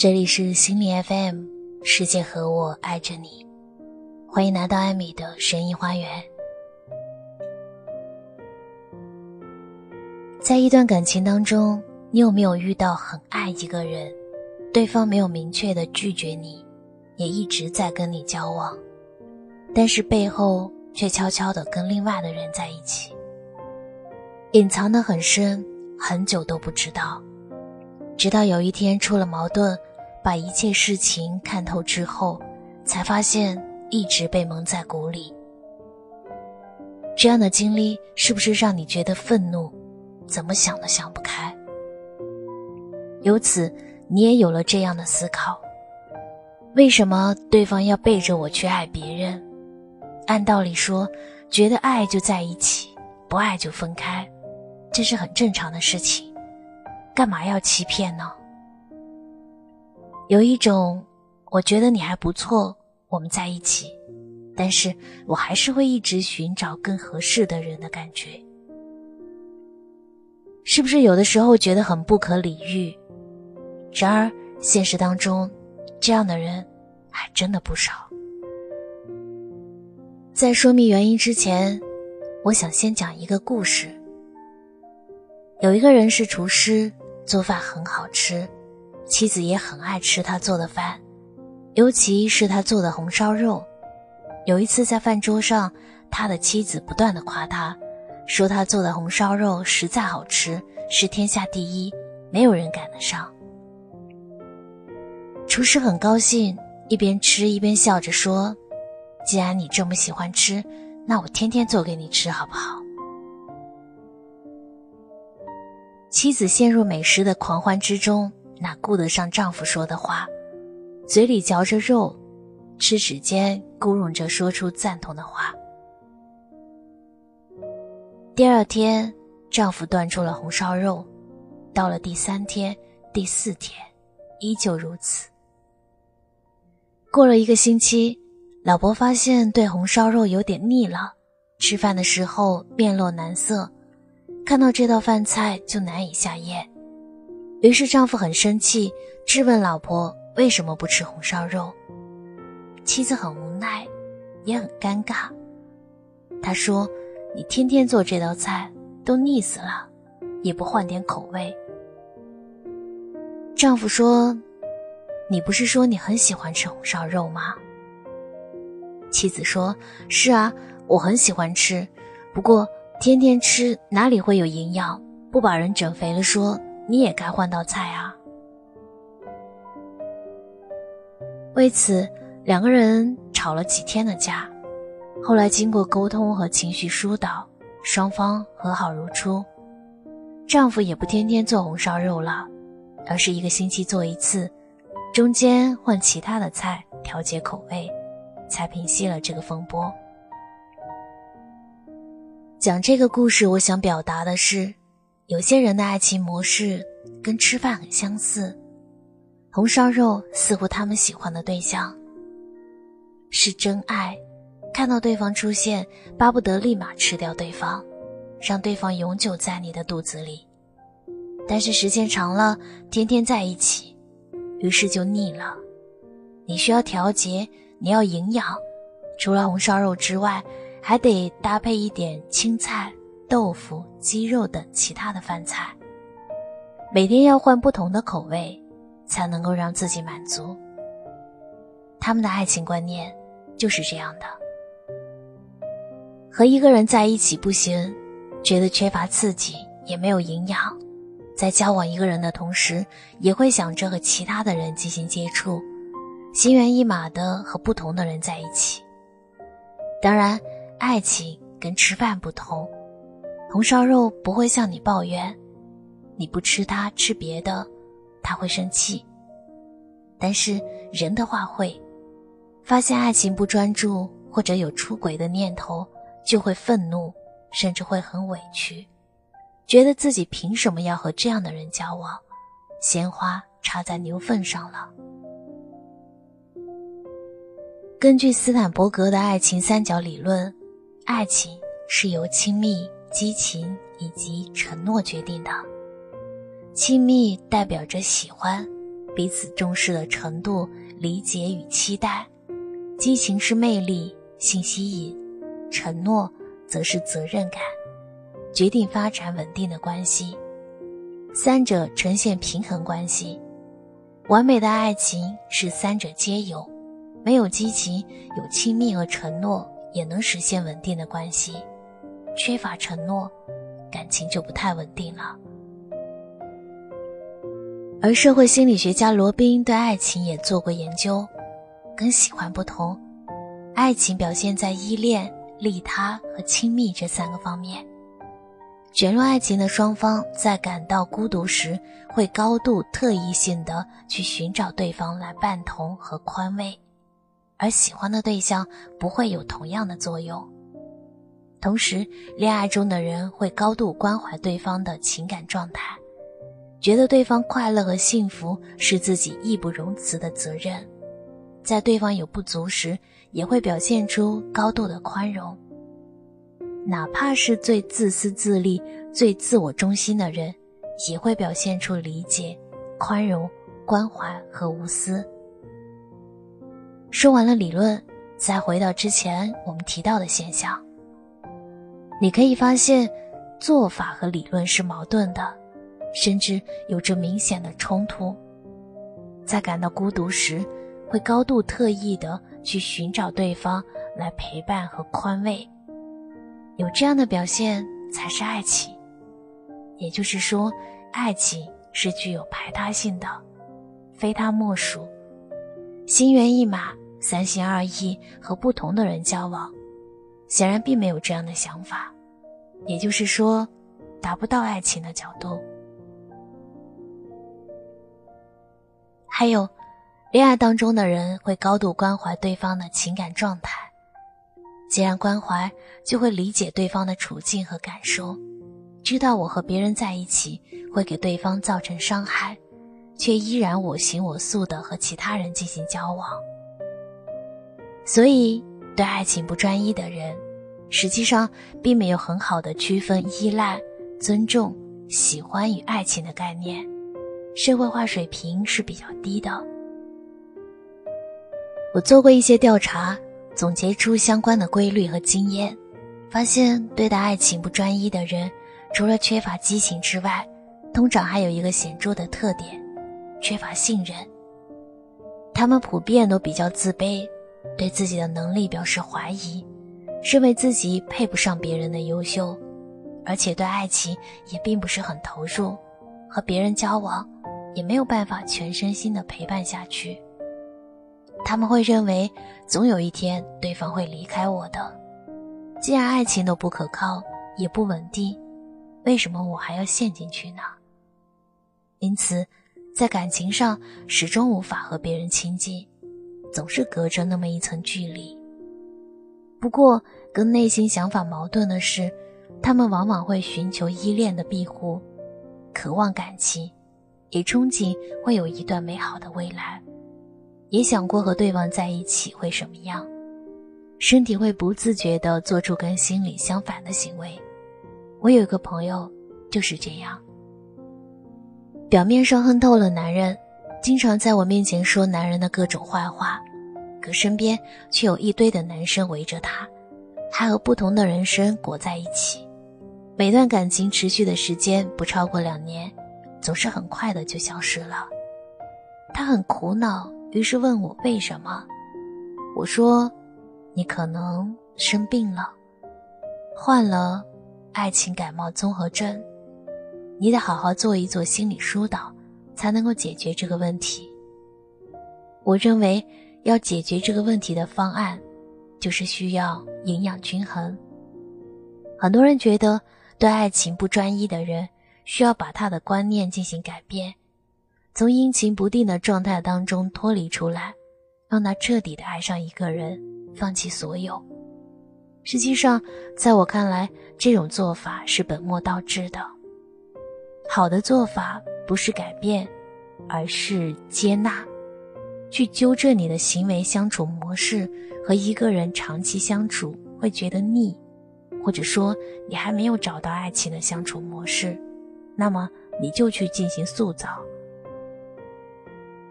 这里是心理 FM，世界和我爱着你，欢迎来到艾米的声音花园。在一段感情当中，你有没有遇到很爱一个人，对方没有明确的拒绝你，也一直在跟你交往，但是背后却悄悄的跟另外的人在一起，隐藏的很深，很久都不知道，直到有一天出了矛盾。把一切事情看透之后，才发现一直被蒙在鼓里。这样的经历是不是让你觉得愤怒？怎么想都想不开。由此，你也有了这样的思考：为什么对方要背着我去爱别人？按道理说，觉得爱就在一起，不爱就分开，这是很正常的事情，干嘛要欺骗呢？有一种，我觉得你还不错，我们在一起，但是我还是会一直寻找更合适的人的感觉，是不是有的时候觉得很不可理喻？然而现实当中，这样的人还真的不少。在说明原因之前，我想先讲一个故事。有一个人是厨师，做饭很好吃。妻子也很爱吃他做的饭，尤其是他做的红烧肉。有一次在饭桌上，他的妻子不断的夸他，说他做的红烧肉实在好吃，是天下第一，没有人赶得上。厨师很高兴，一边吃一边笑着说：“既然你这么喜欢吃，那我天天做给你吃好不好？”妻子陷入美食的狂欢之中。哪顾得上丈夫说的话，嘴里嚼着肉，吃指间咕哝着说出赞同的话。第二天，丈夫端出了红烧肉，到了第三天、第四天，依旧如此。过了一个星期，老婆发现对红烧肉有点腻了，吃饭的时候面露难色，看到这道饭菜就难以下咽。于是丈夫很生气，质问老婆为什么不吃红烧肉。妻子很无奈，也很尴尬。她说：“你天天做这道菜，都腻死了，也不换点口味。”丈夫说：“你不是说你很喜欢吃红烧肉吗？”妻子说：“是啊，我很喜欢吃，不过天天吃哪里会有营养？不把人整肥了说。”你也该换道菜啊！为此，两个人吵了几天的架。后来经过沟通和情绪疏导，双方和好如初。丈夫也不天天做红烧肉了，而是一个星期做一次，中间换其他的菜调节口味，才平息了这个风波。讲这个故事，我想表达的是。有些人的爱情模式跟吃饭很相似，红烧肉似乎他们喜欢的对象是真爱，看到对方出现，巴不得立马吃掉对方，让对方永久在你的肚子里。但是时间长了，天天在一起，于是就腻了。你需要调节，你要营养，除了红烧肉之外，还得搭配一点青菜。豆腐、鸡肉等其他的饭菜，每天要换不同的口味，才能够让自己满足。他们的爱情观念就是这样的：和一个人在一起不行，觉得缺乏刺激，也没有营养，在交往一个人的同时，也会想着和其他的人进行接触，心猿意马的和不同的人在一起。当然，爱情跟吃饭不同。红烧肉不会向你抱怨，你不吃它吃别的，他会生气。但是人的话会，发现爱情不专注或者有出轨的念头，就会愤怒，甚至会很委屈，觉得自己凭什么要和这样的人交往？鲜花插在牛粪上了。根据斯坦伯格的爱情三角理论，爱情是由亲密。激情以及承诺决定的，亲密代表着喜欢，彼此重视的程度、理解与期待。激情是魅力、性吸引，承诺则是责任感，决定发展稳定的关系。三者呈现平衡关系。完美的爱情是三者皆有，没有激情，有亲密和承诺，也能实现稳定的关系。缺乏承诺，感情就不太稳定了。而社会心理学家罗宾对爱情也做过研究，跟喜欢不同，爱情表现在依恋、利他和亲密这三个方面。卷入爱情的双方在感到孤独时，会高度特异性的去寻找对方来伴同和宽慰，而喜欢的对象不会有同样的作用。同时，恋爱中的人会高度关怀对方的情感状态，觉得对方快乐和幸福是自己义不容辞的责任，在对方有不足时，也会表现出高度的宽容。哪怕是最自私自利、最自我中心的人，也会表现出理解、宽容、关怀和无私。说完了理论，再回到之前我们提到的现象。你可以发现，做法和理论是矛盾的，甚至有着明显的冲突。在感到孤独时，会高度特意的去寻找对方来陪伴和宽慰。有这样的表现才是爱情，也就是说，爱情是具有排他性的，非他莫属。心猿意马、三心二意和不同的人交往。显然并没有这样的想法，也就是说，达不到爱情的角度。还有，恋爱当中的人会高度关怀对方的情感状态，既然关怀，就会理解对方的处境和感受，知道我和别人在一起会给对方造成伤害，却依然我行我素的和其他人进行交往。所以。对爱情不专一的人，实际上并没有很好的区分依赖、尊重、喜欢与爱情的概念，社会化水平是比较低的。我做过一些调查，总结出相关的规律和经验，发现对待爱情不专一的人，除了缺乏激情之外，通常还有一个显著的特点：缺乏信任。他们普遍都比较自卑。对自己的能力表示怀疑，认为自己配不上别人的优秀，而且对爱情也并不是很投入，和别人交往也没有办法全身心的陪伴下去。他们会认为总有一天对方会离开我的，既然爱情都不可靠也不稳定，为什么我还要陷进去呢？因此，在感情上始终无法和别人亲近。总是隔着那么一层距离。不过，跟内心想法矛盾的是，他们往往会寻求依恋的庇护，渴望感情，也憧憬会有一段美好的未来，也想过和对方在一起会什么样，身体会不自觉地做出跟心理相反的行为。我有一个朋友就是这样，表面上恨透了男人。经常在我面前说男人的各种坏话，可身边却有一堆的男生围着她，还和不同的人生裹在一起。每段感情持续的时间不超过两年，总是很快的就消失了。他很苦恼，于是问我为什么。我说：“你可能生病了，患了爱情感冒综合症，你得好好做一做心理疏导。”才能够解决这个问题。我认为，要解决这个问题的方案，就是需要营养均衡。很多人觉得，对爱情不专一的人，需要把他的观念进行改变，从阴晴不定的状态当中脱离出来，让他彻底的爱上一个人，放弃所有。实际上，在我看来，这种做法是本末倒置的。好的做法。不是改变，而是接纳，去纠正你的行为相处模式。和一个人长期相处会觉得腻，或者说你还没有找到爱情的相处模式，那么你就去进行塑造。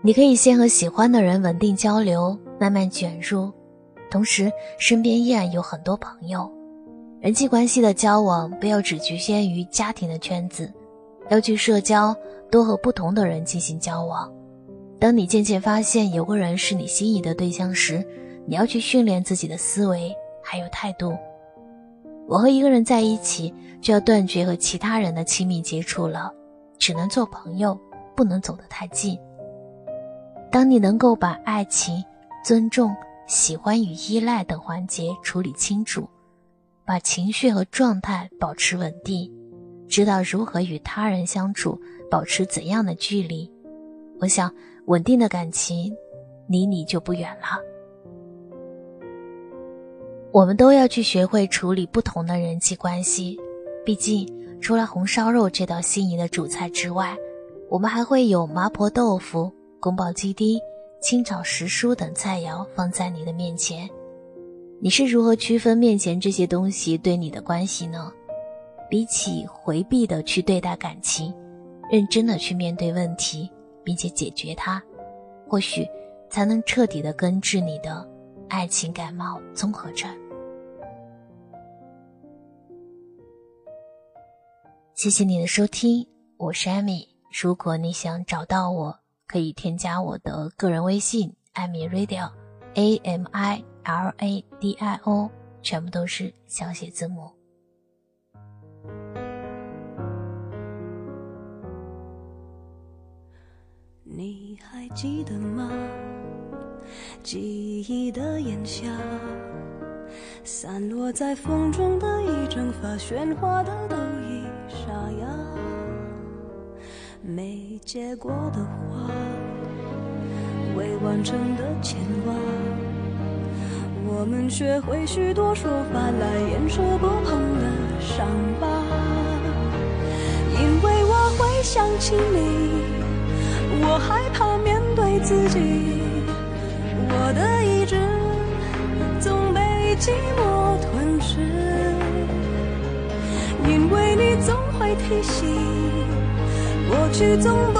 你可以先和喜欢的人稳定交流，慢慢卷入，同时身边依然有很多朋友。人际关系的交往不要只局限于家庭的圈子，要去社交，多和不同的人进行交往。当你渐渐发现有个人是你心仪的对象时，你要去训练自己的思维还有态度。我和一个人在一起，就要断绝和其他人的亲密接触了，只能做朋友，不能走得太近。当你能够把爱情、尊重、喜欢与依赖等环节处理清楚。把情绪和状态保持稳定，知道如何与他人相处，保持怎样的距离，我想稳定的感情离你就不远了。我们都要去学会处理不同的人际关系，毕竟除了红烧肉这道心仪的主菜之外，我们还会有麻婆豆腐、宫保鸡丁、清炒时蔬等菜肴放在你的面前。你是如何区分面前这些东西对你的关系呢？比起回避的去对待感情，认真的去面对问题，并且解决它，或许才能彻底的根治你的爱情感冒综合症。谢谢你的收听，我是艾米。如果你想找到我，可以添加我的个人微信艾米 radio，A M I。L A D I O，全部都是小写字母。你还记得吗？记忆的炎夏，散落在风中的一整发喧哗的都已沙哑，没结果的花，未完成的牵挂。我们学会许多说法来掩饰不碰的伤疤，因为我会想起你，我害怕面对自己，我的意志总被寂寞吞噬，因为你总会提醒，过去总不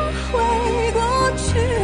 回过去。